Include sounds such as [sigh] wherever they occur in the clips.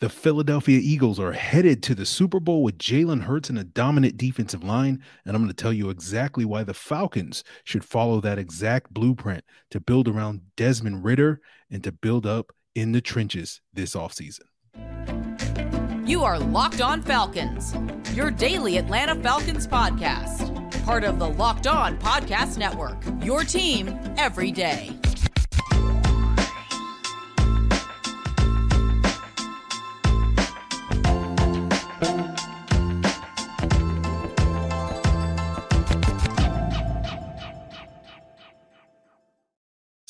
The Philadelphia Eagles are headed to the Super Bowl with Jalen Hurts and a dominant defensive line. And I'm going to tell you exactly why the Falcons should follow that exact blueprint to build around Desmond Ridder and to build up in the trenches this offseason. You are Locked On Falcons, your daily Atlanta Falcons podcast, part of the Locked On Podcast Network, your team every day.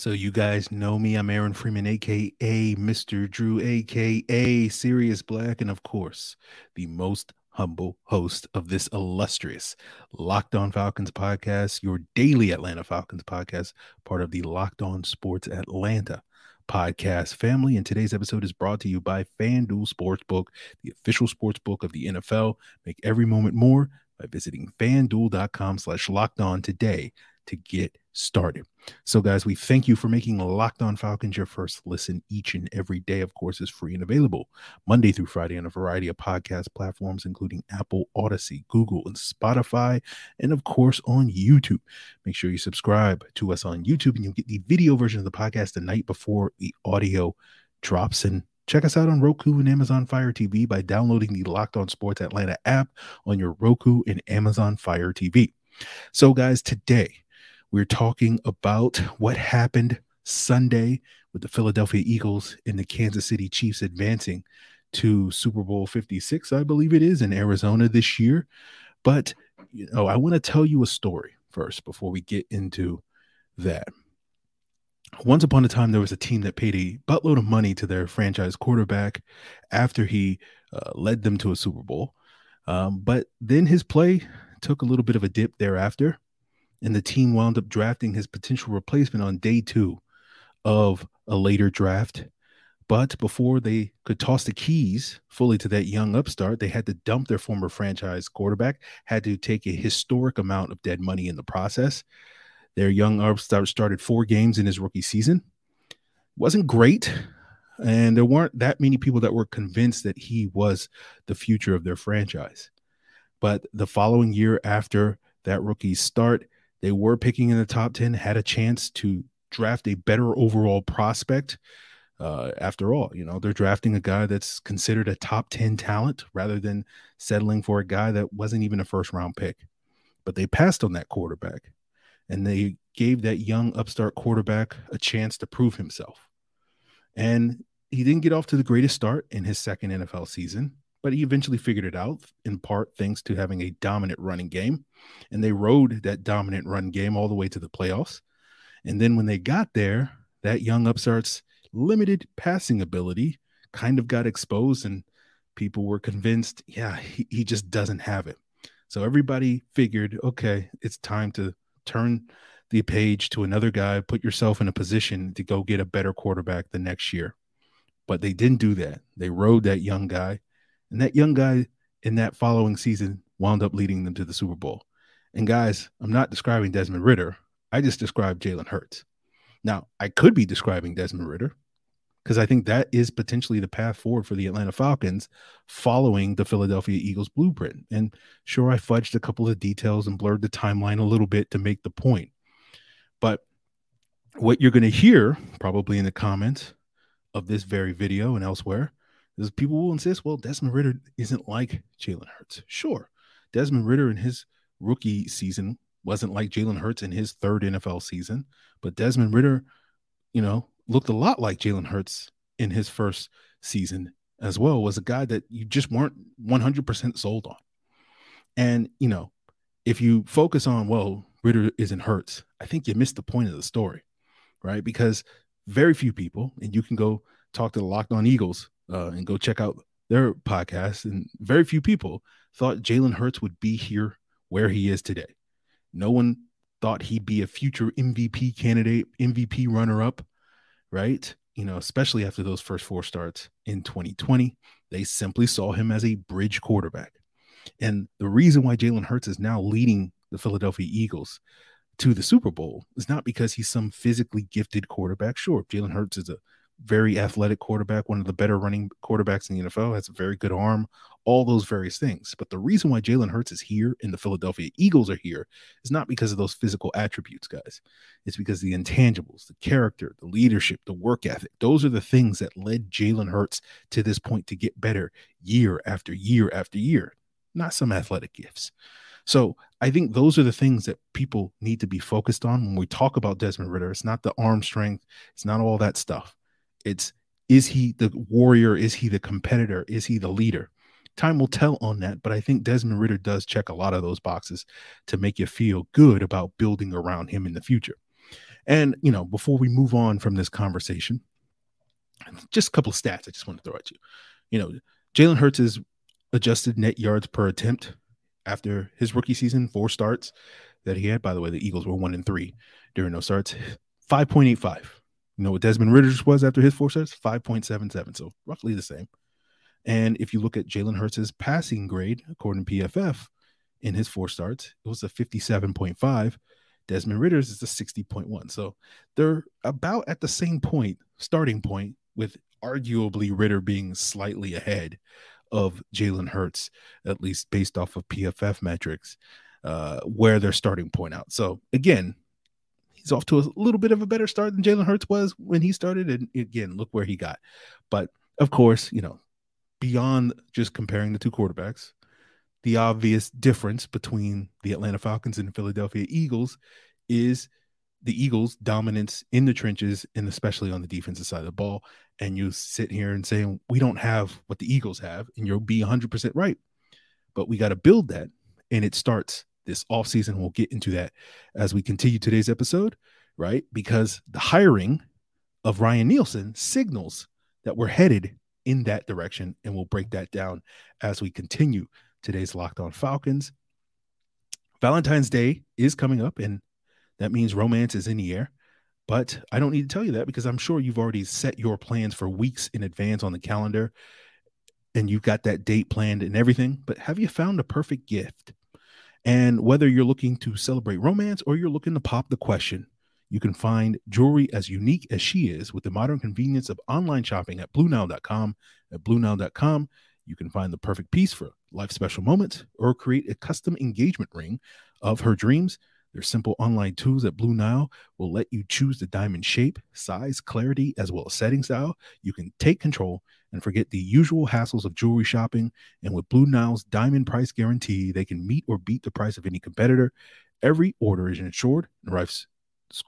So you guys know me. I'm Aaron Freeman, aka Mr. Drew, aka Sirius Black, and of course, the most humble host of this illustrious Locked On Falcons podcast, your daily Atlanta Falcons podcast, part of the Locked On Sports Atlanta podcast family. And today's episode is brought to you by FanDuel Sportsbook, the official sportsbook of the NFL. Make every moment more by visiting fanduel.com slash locked on today to get started. So, guys, we thank you for making Locked On Falcons your first listen each and every day. Of course, is free and available Monday through Friday on a variety of podcast platforms, including Apple, Audacy, Google, and Spotify, and of course on YouTube. Make sure you subscribe to us on YouTube, and you'll get the video version of the podcast the night before the audio drops. And check us out on Roku and Amazon Fire TV by downloading the Locked On Sports Atlanta app on your Roku and Amazon Fire TV. So, guys, today we're talking about what happened Sunday with the Philadelphia Eagles and the Kansas City Chiefs advancing to Super Bowl 56, I believe it is, in Arizona this year. But, you know, I want to tell you a story first before we get into that. Once upon a time, there was a team that paid a buttload of money to their franchise quarterback after he uh, led them to a Super Bowl. Um, but then his play took a little bit of a dip thereafter and the team wound up drafting his potential replacement on day two of a later draft. But before they could toss the keys fully to that young upstart, they had to dump their former franchise quarterback, had to take a historic amount of dead money in the process. Their young upstart started four games in his rookie season. Wasn't great. And there weren't that many people that were convinced that he was the future of their franchise. But the following year after that rookie start, they were picking in the top 10, had a chance to draft a better overall prospect. Uh, after all, you know, they're drafting a guy that's considered a top 10 talent rather than settling for a guy that wasn't even a first round pick. But they passed on that quarterback and they gave that young upstart quarterback a chance to prove himself. And he didn't get off to the greatest start in his second NFL season but he eventually figured it out in part thanks to having a dominant running game. And they rode that dominant run game all the way to the playoffs. And then when they got there, that young upstart's limited passing ability kind of got exposed, and people were convinced, yeah, he, he just doesn't have it. So everybody figured, okay, it's time to turn the page to another guy, put yourself in a position to go get a better quarterback the next year. But they didn't do that. They rode that young guy and that young guy in that following season wound up leading them to the Super Bowl. And guys, I'm not describing Desmond Ridder. I just described Jalen Hurts. Now, I could be describing Desmond Ridder because I think that is potentially the path forward for the Atlanta Falcons following the Philadelphia Eagles blueprint. And sure, I fudged a couple of details and blurred the timeline a little bit to make the point. But what you're going to hear probably in the comments of this very video and elsewhere is people will insist, well, Desmond Ridder isn't like Jalen Hurts. Sure, Desmond Ridder in his rookie season wasn't like Jalen Hurts in his third NFL season, but Desmond Ridder, you know, looked a lot like Jalen Hurts in his first season as well. Was a guy that you just weren't 100% sold on. And, you know, if you focus on, well, Ridder isn't Hurts, I think you missed the point of the story, right? Because very few people, and you can go talk to the Locked On Eagles uh, and go check out their podcast. And very few people thought Jalen Hurts would be here where he is today. No one thought he'd be a future MVP candidate, MVP runner up, right? You know, especially after those first four starts in 2020, they simply saw him as a bridge quarterback. And the reason why Jalen Hurts is now leading the Philadelphia Eagles to the Super Bowl is not because he's some physically gifted quarterback. Sure, Jalen Hurts is a very athletic quarterback, one of the better running quarterbacks in the NFL, has a very good arm, all those various things. But the reason why Jalen Hurts is here and the Philadelphia Eagles are here is not because of those physical attributes, guys. It's because the intangibles, the character, the leadership, the work ethic, those are the things that led Jalen Hurts to this point to get better year after year after year, not some athletic gifts. So I think those are the things that people need to be focused on when we talk about Desmond Ridder. It's not the arm strength, it's not all that stuff. It's is he the warrior? Is he the competitor? Is he the leader? Time will tell on that, but I think Desmond Ridder does check a lot of those boxes to make you feel good about building around him in the future. And, you know, before we move on from this conversation, just a couple of stats I just want to throw at you. You know, Jalen Hurts' adjusted net yards per attempt after his rookie season, four starts that he had. By the way, the Eagles were one and three during those starts, 5.85. You know what Desmond Ridder's was after his four starts? 5.77. So roughly the same. And if you look at Jalen Hurts' passing grade, according to PFF, in his four starts, it was a 57.5. Desmond Ridder's is a 60.1. So they're about at the same point, starting point, with arguably Ridder being slightly ahead of Jalen Hurts, at least based off of PFF metrics, uh, where their starting point out. So again, he's off to a little bit of a better start than Jalen Hurts was when he started. And again, look where he got. But of course, you know, beyond just comparing the two quarterbacks, the obvious difference between the Atlanta Falcons and Philadelphia Eagles is the Eagles' dominance in the trenches and especially on the defensive side of the ball. And you sit here and say, we don't have what the Eagles have, and you'll be 100% right. But we got to build that. And it starts this offseason. We'll get into that as we continue today's episode, right? Because the hiring of Ryan Nielsen signals that we're headed in that direction. And we'll break that down as we continue today's Locked On Falcons. Valentine's Day is coming up, and that means romance is in the air. But I don't need to tell you that because I'm sure you've already set your plans for weeks in advance on the calendar and you've got that date planned and everything. But have you found a perfect gift? And whether you're looking to celebrate romance or you're looking to pop the question, you can find jewelry as unique as she is with the modern convenience of online shopping at BlueNile.com. At BlueNile.com, you can find the perfect piece for life special moments or create a custom engagement ring of her dreams. Their simple online tools at Blue Nile will let you choose the diamond shape, size, clarity, as well as setting style. You can take control and forget the usual hassles of jewelry shopping. And with Blue Nile's diamond price guarantee, they can meet or beat the price of any competitor. Every order is insured and arrives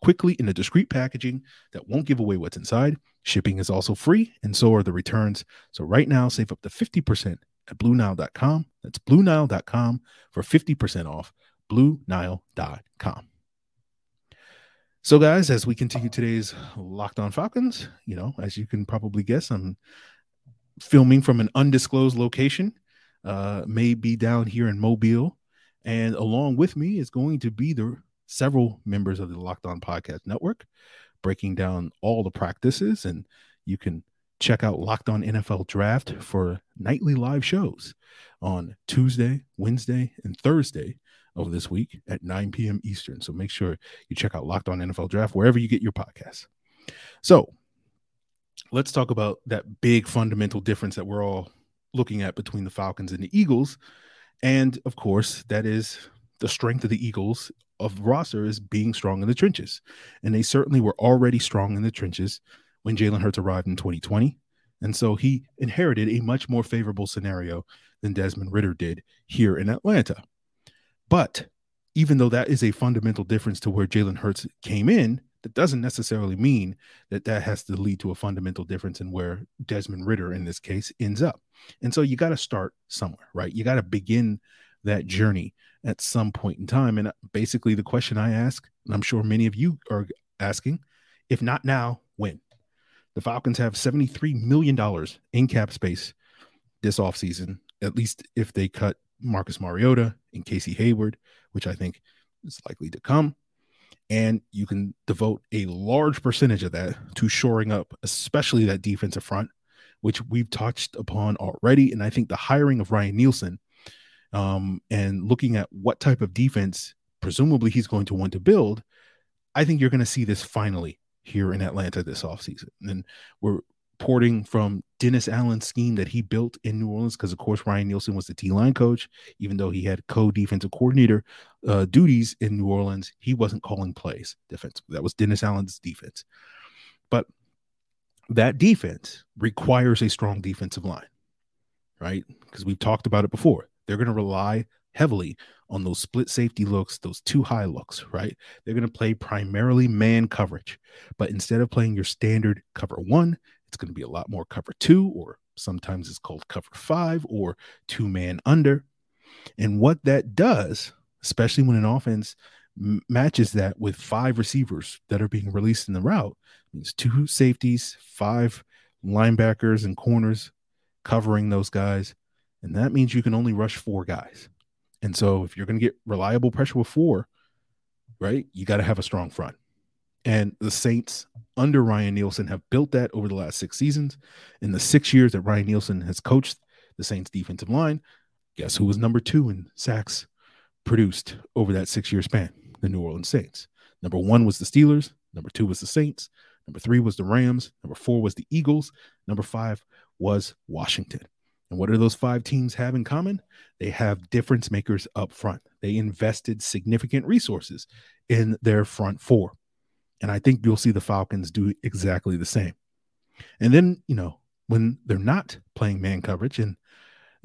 quickly in a discreet packaging that won't give away what's inside. Shipping is also free, and so are the returns. So right now, save up to 50% at BlueNile.com. That's BlueNile.com for 50% off. BlueNile.com. So, guys, as we continue today's Locked On Falcons, you know, as you can probably guess, I'm filming from an undisclosed location, uh, may be down here in Mobile. And along with me is going to be the several members of the Locked On Podcast Network, breaking down all the practices. And you can check out Locked On NFL Draft for nightly live shows on Tuesday, Wednesday, and Thursday of this week at 9 p.m. Eastern. So make sure you check out Locked On NFL Draft wherever you get your podcasts. So let's talk about that big fundamental difference that we're all looking at between the Falcons and the Eagles. And of course, that is the strength of the Eagles of roster is being strong in the trenches. And they certainly were already strong in the trenches when Jalen Hurts arrived in 2020. And so he inherited a much more favorable scenario than Desmond Ridder did here in Atlanta. But even though that is a fundamental difference to where Jalen Hurts came in, that doesn't necessarily mean that that has to lead to a fundamental difference in where Desmond Ridder, in this case, ends up. And so you got to start somewhere, right? You got to begin that journey at some point in time. And uh, basically, the question I ask, and I'm sure many of you are asking, if not now, when? The Falcons have $73 million in cap space this offseason, at least if they cut Marcus Mariota and Casey Hayward, which I think is likely to come. And you can devote a large percentage of that to shoring up, especially that defensive front, which we've touched upon already. And I think the hiring of Ryan Nielsen um, and looking at what type of defense presumably he's going to want to build, I think you're going to see this finally here in Atlanta this offseason. And we're porting from Dennis Allen's scheme that he built in New Orleans, because of course Ryan Nielsen was the D line coach, even though he had co defensive coordinator uh, duties in New Orleans, he wasn't calling plays defense. That was Dennis Allen's defense. But that defense requires a strong defensive line, right? Because we've talked about it before. They're going to rely heavily on those split safety looks, those two high looks, right? They're going to play primarily man coverage. But instead of playing your standard cover one, it's going to be a lot more cover two, or sometimes it's called cover five or two man under. And what that does, especially when an offense m- matches that with five receivers that are being released in the route, means two safeties, five linebackers and corners covering those guys. And that means you can only rush four guys. And so if you're going to get reliable pressure with four, right, you got to have a strong front. And the Saints under Ryan Nielsen have built that over the last six seasons. In the six years that Ryan Nielsen has coached the Saints defensive line, guess who was number two in sacks produced over that six year span? The New Orleans Saints. Number one was the Steelers. Number two was the Saints. Number three was the Rams. Number four was the Eagles. Number five was Washington. And what do those five teams have in common? They have difference makers up front. They invested significant resources in their front four. And I think you'll see the Falcons do exactly the same. And then, you know, when they're not playing man coverage and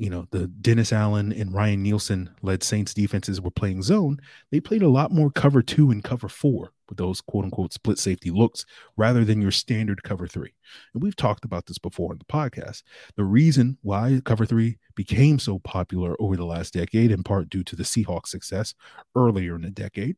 you know, the Dennis Allen and Ryan Nielsen led Saints defenses were playing zone, they played a lot more cover two and cover four with those quote unquote split safety looks rather than your standard cover three. And we've talked about this before in the podcast. The reason why cover three became so popular over the last decade, in part due to the Seahawks success earlier in the decade,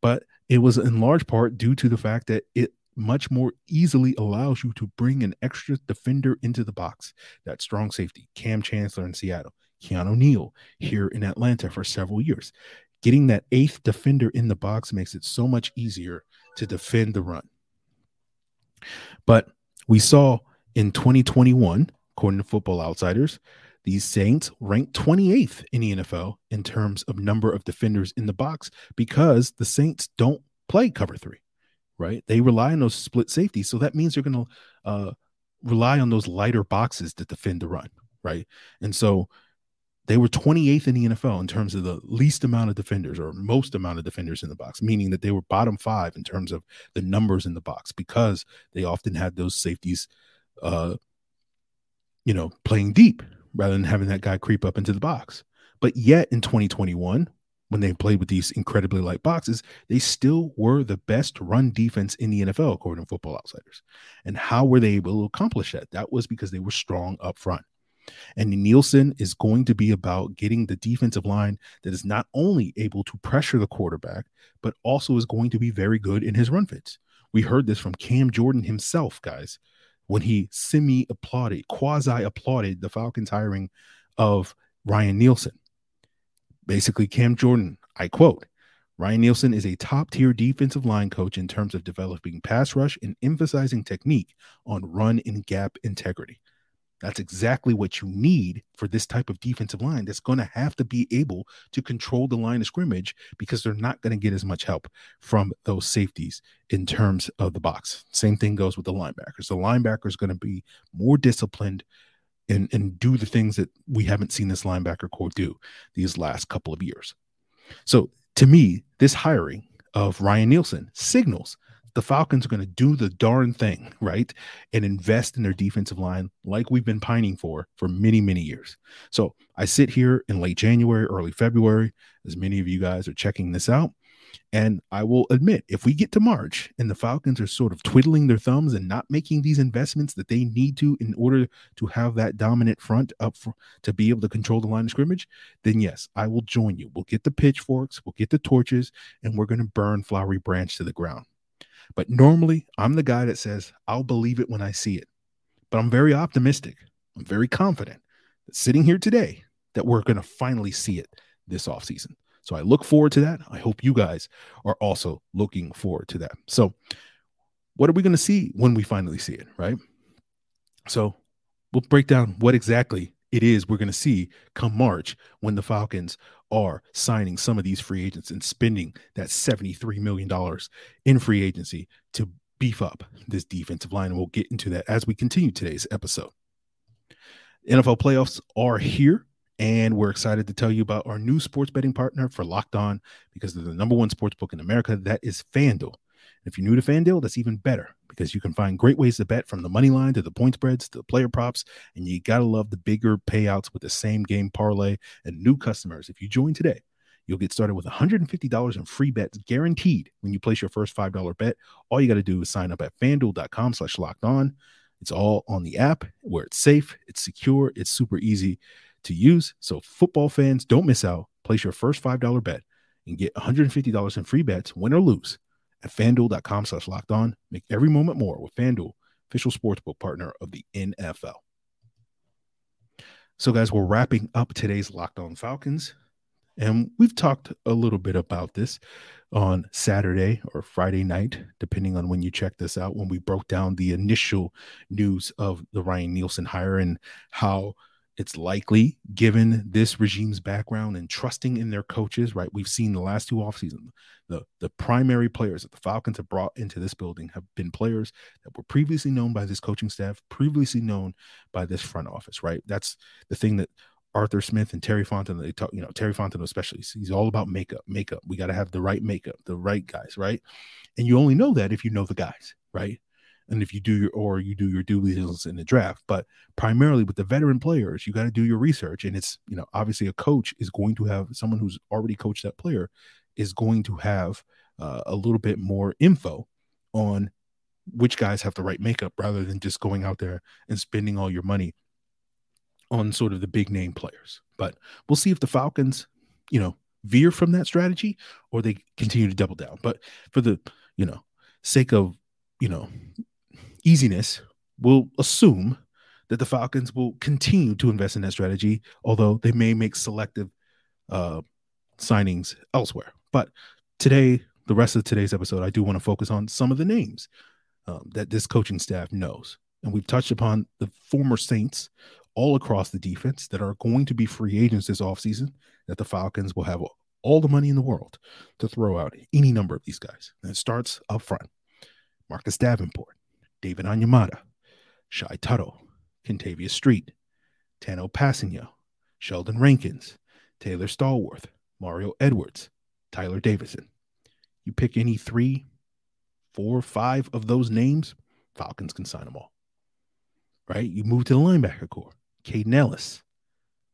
but it was in large part due to the fact that it much more easily allows you to bring an extra defender into the box. That strong safety, Kam Chancellor in Seattle, Keanu Neal here in Atlanta for several years. Getting that eighth defender in the box makes it so much easier to defend the run. But we saw in 2021, according to Football Outsiders, these Saints ranked 28th in the NFL in terms of number of defenders in the box because the Saints don't play cover three right? They rely on those split safeties. So that means they're going to uh, rely on those lighter boxes to defend the run, right? And so they were 28th in the NFL in terms of the least amount of defenders or most amount of defenders in the box, meaning that they were bottom five in terms of the numbers in the box because they often had those safeties, uh, you know, playing deep rather than having that guy creep up into the box. But yet in 2021, when they played with these incredibly light boxes, they still were the best run defense in the NFL, according to Football Outsiders. And how were they able to accomplish that? That was because they were strong up front. And Nielsen is going to be about getting the defensive line that is not only able to pressure the quarterback, but also is going to be very good in his run fits. We heard this from Cam Jordan himself, guys, when he semi applauded, quasi applauded the Falcons hiring of Ryan Nielsen Basically, Cam Jordan, I quote, Ryan Nielsen is a top tier defensive line coach in terms of developing pass rush and emphasizing technique on run and gap integrity. That's exactly what you need for this type of defensive line that's going to have to be able to control the line of scrimmage because they're not going to get as much help from those safeties in terms of the box. Same thing goes with the linebackers. The linebacker is going to be more disciplined, and and do the things that we haven't seen this linebacker core do these last couple of years. So to me, this hiring of Ryan Nielsen signals the Falcons are going to do the darn thing, right? And invest in their defensive line like we've been pining for for many, many years. So I sit here in late January, early February, as many of you guys are checking this out. And I will admit, if we get to March and the Falcons are sort of twiddling their thumbs and not making these investments that they need to in order to have that dominant front up for, to be able to control the line of scrimmage, then yes, I will join you. We'll get the pitchforks, we'll get the torches, and we're going to burn Flowery Branch to the ground. But normally, I'm the guy that says, I'll believe it when I see it. But I'm very optimistic. I'm very confident that sitting here today, that we're going to finally see it this offseason. So I look forward to that. I hope you guys are also looking forward to that. So, what are we going to see when we finally see it, right? So, we'll break down what exactly it is we're going to see come March when the Falcons are signing some of these free agents and spending that $73 million in free agency to beef up this defensive line. And we'll get into that as we continue today's episode. NFL playoffs are here, and we're excited to tell you about our new sports betting partner for Locked On because they're the number one sports book in America. That is FanDuel. If you're new to FanDuel, that's even better because you can find great ways to bet from the money line to the point spreads to the player props. And you got to love the bigger payouts with the same game parlay and new customers. If you join today, you'll get started with $150 in free bets guaranteed when you place your first $5 bet. All you got to do is sign up at fanduel.com slash locked on. It's all on the app where it's safe, it's secure, it's super easy to use. So football fans, don't miss out. Place your first $5 bet and get $150 in free bets, win or lose at fanduel.com slash locked on. Make every moment more with FanDuel, official sportsbook partner of the NFL. So, guys, we're wrapping up today's Locked On Falcons. And we've talked a little bit about this on Saturday or Friday night, depending on when you check this out, when we broke down the initial news of the Ryan Nielsen hire and how it's likely, given this regime's background and trusting in their coaches, right? We've seen the last two off seasons, the, the primary players that the Falcons have brought into this building have been players that were previously known by this coaching staff, previously known by this front office, right? That's the thing that Arthur Smith and Terry Fontenot, they talk, you know, Terry Fontenot especially, he's all about makeup, makeup. We got to have the right makeup, the right guys, right? And you only know that if you know the guys, right? And if you do your or you do your due diligence in the draft but primarily with the veteran players you got to do your research and it's you know obviously a coach is going to have someone who's already coached that player is going to have uh, a little bit more info on which guys have the right makeup rather than just going out there and spending all your money on sort of the big name players. But we'll see if the falcons you know veer from that strategy or they continue to double down. But for the you know sake of you know easiness, we'll assume that the Falcons will continue to invest in that strategy, although they may make selective uh, signings elsewhere. But today, the rest of today's episode, I do want to focus on some of the names um, that this coaching staff knows. And we've touched upon the former Saints all across the defense that are going to be free agents this offseason, that the Falcons will have all the money in the world to throw out any number of these guys. And it starts up front. Marcus Davenport, David Onyemata, Shy Tuttle, Kentavius Street, Tanoh Kpassagnon, Sheldon Rankins, Taylor Stallworth, Mario Edwards, Tyler Davison. You pick any three, four, five of those names, Falcons can sign them all. Right? You move to the linebacker core. Kaden Elliss,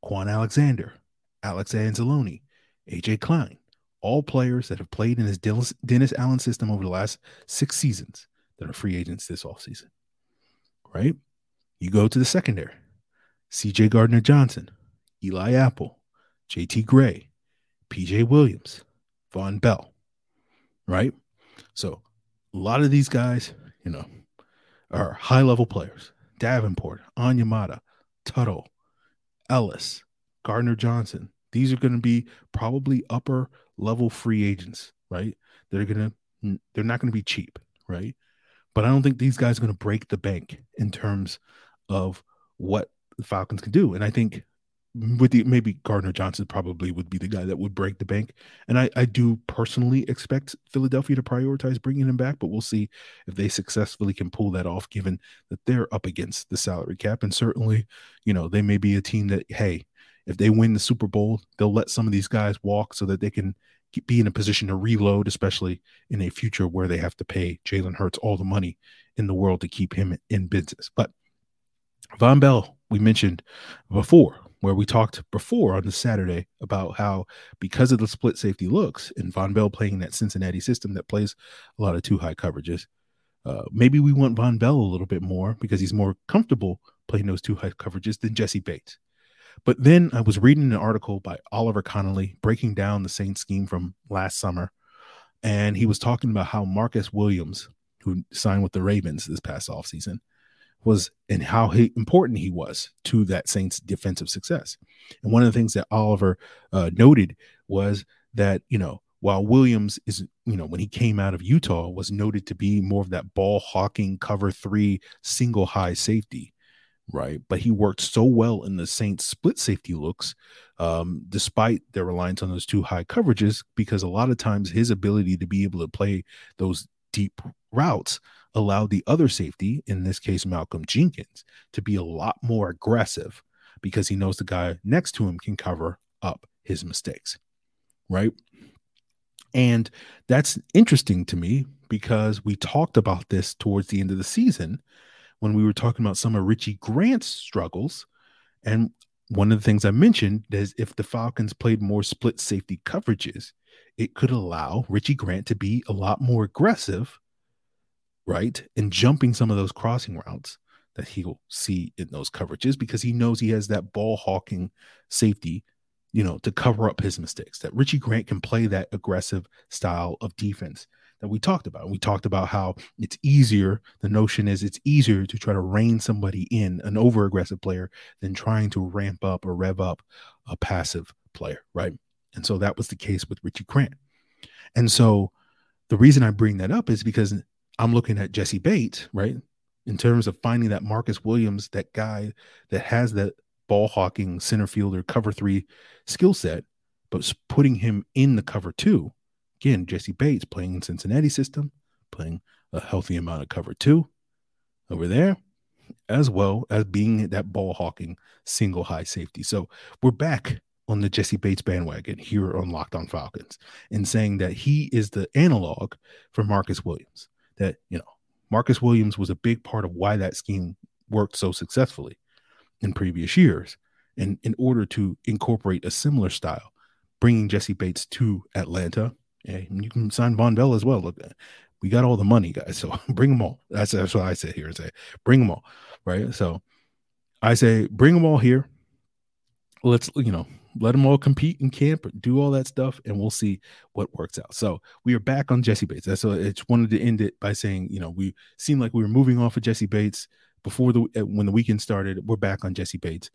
Kwon Alexander, Alex Anzalone, AJ Klein, all players that have played in his Dennis Allen system over the last six seasons that are free agents this offseason. Right? You go to the secondary. CJ Gardner Johnson, Eli Apple, JT Gray, PJ Williams, Vonn Bell. Right? So a lot of these guys, you know, are high level players. Davenport, Onyemata, Tuttle, Elliss, Gardner Johnson. These are going to be probably upper level free agents, right? They're going to, they're not going to be cheap, right? But I don't think these guys are going to break the bank in terms of what the Falcons can do. And I think with the maybe Gardner Johnson probably would be the guy that would break the bank. And I, I do personally expect Philadelphia to prioritize bringing him back, but we'll see if they successfully can pull that off, given that they're up against the salary cap. And certainly, you know, they may be a team that, hey, if they win the Super Bowl, they'll let some of these guys walk so that they can be in a position to reload, especially in a future where they have to pay Jalen Hurts all the money in the world to keep him in business. But Vonn Bell, we mentioned before, where we talked before on the Saturday about how because of the split safety looks and Vonn Bell playing that Cincinnati system that plays a lot of two high coverages, uh, maybe we want Vonn Bell a little bit more because he's more comfortable playing those two high coverages than Jessie Bates. But then I was reading an article by Oliver Connolly breaking down the Saints scheme from last summer. And he was talking about how Marcus Williams, who signed with the Ravens this past offseason, was and how he, important he was to that Saints defensive success. And one of the things that Oliver uh, noted was that, you know, while Williams is, you know, when he came out of Utah, was noted to be more of that ball hawking cover three single high safety right? But he worked so well in the Saints split safety looks, um, despite their reliance on those two high coverages, because a lot of times his ability to be able to play those deep routes allowed the other safety, in this case, Malcolm Jenkins, to be a lot more aggressive because he knows the guy next to him can cover up his mistakes. Right. And that's interesting to me because we talked about this towards the end of the season when we were talking about some of Richie Grant's struggles. And one of the things I mentioned is if the Falcons played more split safety coverages, it could allow Richie Grant to be a lot more aggressive, right? And jumping some of those crossing routes that he'll see in those coverages because he knows he has that ball hawking safety, you know, to cover up his mistakes. That Richie Grant can play that aggressive style of defense that we talked about. We talked about how it's easier. The notion is it's easier to try to rein somebody in, an over aggressive player, than trying to ramp up or rev up a passive player, right? And so that was the case with Richie Grant. And so the reason I bring that up is because I'm looking at Jessie Bates, right? In terms of finding that Marcus Williams, that guy that has that ball hawking center fielder cover three skill set, but putting him in the cover two. Again, Jessie Bates playing in Cincinnati system, playing a healthy amount of cover two over there, as well as being that ball hawking single high safety. So we're back on the Jessie Bates bandwagon here on Locked On Falcons and saying that he is the analog for Marcus Williams. That, you know, Marcus Williams was a big part of why that scheme worked so successfully in previous years. And in order to incorporate a similar style, bringing Jessie Bates to Atlanta, and you can sign Vonn Bell as well. Look, we got all the money, guys. So [laughs] bring them all. That's, that's what I say here. Say, bring them all. Right. So I say, bring them all here. Let's, you know, let them all compete in camp, do all that stuff, and we'll see what works out. So we are back on Jessie Bates. That's so I just wanted to end it by saying, you know, we seemed like we were moving off of Jessie Bates before the uh, when the weekend started. We're back on Jesse Bates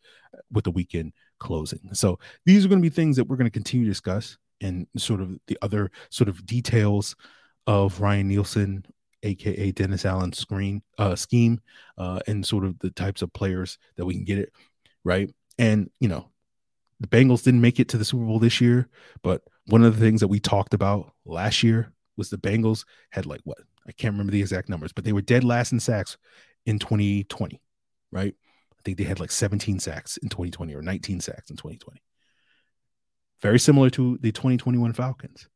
with the weekend closing. So these are going to be things that we're going to continue to discuss and sort of the other sort of details of Ryan Nielsen, aka Dennis Allen's screen uh, scheme, uh, and sort of the types of players that we can get it right. And you know, the Bengals didn't make it to the Super Bowl this year, but one of the things that we talked about last year was the Bengals had like what I can't remember the exact numbers, but they were dead last in sacks in 2020, right? I think they had like 17 sacks in 2020 or 19 sacks in 2020. Very similar to the 2021 Falcons.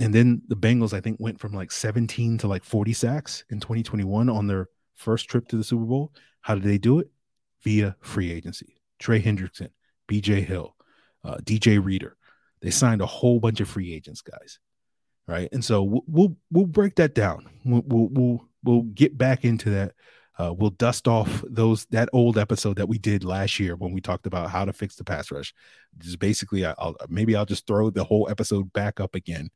And then the Bengals, I think, went from like 17 to like 40 sacks in 2021 on their first trip to the Super Bowl. How did they do it? Via free agency. Trey Hendrickson, BJ Hill, uh, DJ Reader. They signed a whole bunch of free agents, guys. Right. And so we'll we'll, we'll break that down. We'll, we'll, we'll we'll get back into that. Uh, we'll dust off those that old episode that we did last year when we talked about how to fix the pass rush. Just basically, I'll maybe I'll just throw the whole episode back up again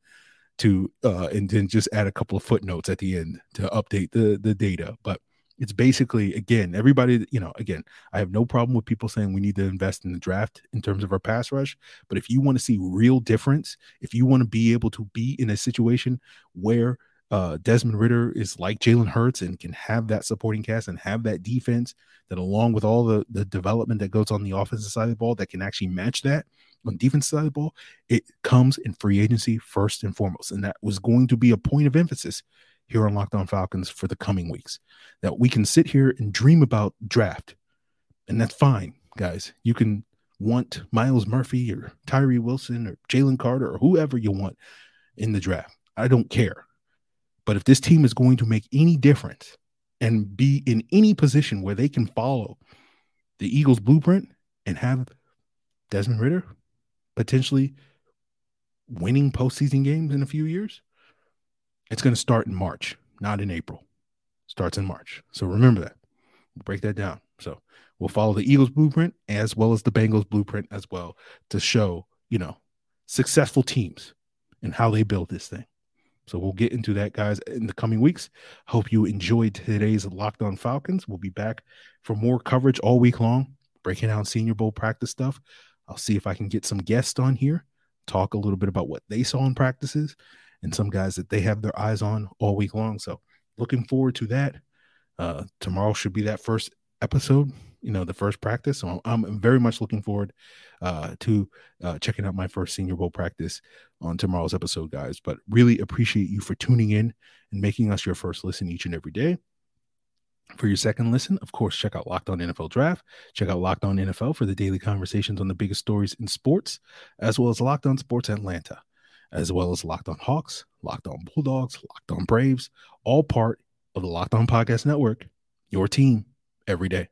to uh, and then just add a couple of footnotes at the end to update the the data. But it's basically again everybody you know again i have no problem with people saying we need to invest in the draft in terms of our pass rush but if you want to see real difference if you want to be able to be in a situation where uh, Desmond Ridder is like Jalen Hurts and can have that supporting cast and have that defense that, along with all the, the development that goes on the offensive side of the ball, that can actually match that on defense side of the ball, it comes in free agency first and foremost. And that was going to be a point of emphasis here on Locked On Falcons for the coming weeks. That we can sit here and dream about draft, and that's fine, guys. You can want Myles Murphy or Tyree Wilson or Jalen Carter or whoever you want in the draft. I don't care. But if this team is going to make any difference and be in any position where they can follow the Eagles' blueprint and have Desmond Ridder potentially winning postseason games in a few years, it's going to start in March, not in April. Starts in March. So remember that. Break that down. So we'll follow the Eagles blueprint as well as the Bengals blueprint as well to show, you know, successful teams and how they build this thing. So we'll get into that, guys, in the coming weeks. Hope you enjoyed today's Locked On Falcons. We'll be back for more coverage all week long, breaking down Senior Bowl practice stuff. I'll see if I can get some guests on here, talk a little bit about what they saw in practices, and some guys that they have their eyes on all week long. So looking forward to that. Uh, tomorrow should be that first episode you know, the first practice. So I'm, I'm very much looking forward uh, to uh, checking out my first Senior Bowl practice on tomorrow's episode, guys. But really appreciate you for tuning in and making us your first listen each and every day. For your second listen, of course, check out Locked On NFL Draft. Check out Locked On NFL for the daily conversations on the biggest stories in sports, as well as Locked On Sports Atlanta, as well as Locked On Hawks, Locked On Bulldogs, Locked On Braves, all part of the Locked On Podcast Network. Your team every day.